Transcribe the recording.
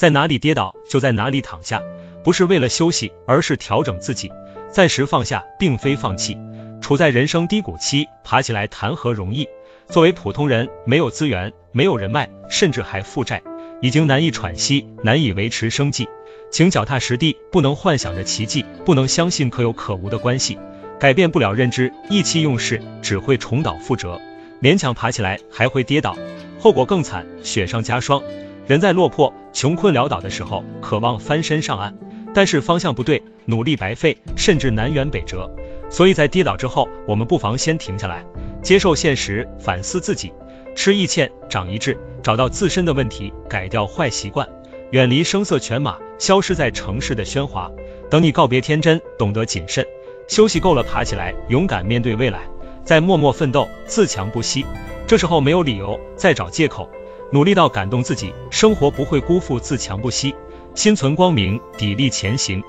在哪里跌倒就在哪里躺下，不是为了休息，而是调整自己。暂时放下，并非放弃。处在人生低谷期，爬起来谈何容易？作为普通人，没有资源，没有人脉，甚至还负债，已经难以喘息，难以维持生计。请脚踏实地，不能幻想着奇迹，不能相信可有可无的关系，改变不了认知，意气用事，只会重蹈覆辙。勉强爬起来，还会跌倒，后果更惨，雪上加霜。人在落魄、穷困潦倒的时候，渴望翻身上岸，但是方向不对，努力白费，甚至南辕北辙。所以在跌倒之后，我们不妨先停下来，接受现实，反思自己，吃一堑，长一智，找到自身的问题，改掉坏习惯，远离声色犬马，消失在城市的喧哗。等你告别天真，懂得谨慎，休息够了，爬起来，勇敢面对未来，再默默奋斗，自强不息。这时候没有理由再找借口，努力到感动自己，生活不会辜负自强不息，心存光明，砥砺前行。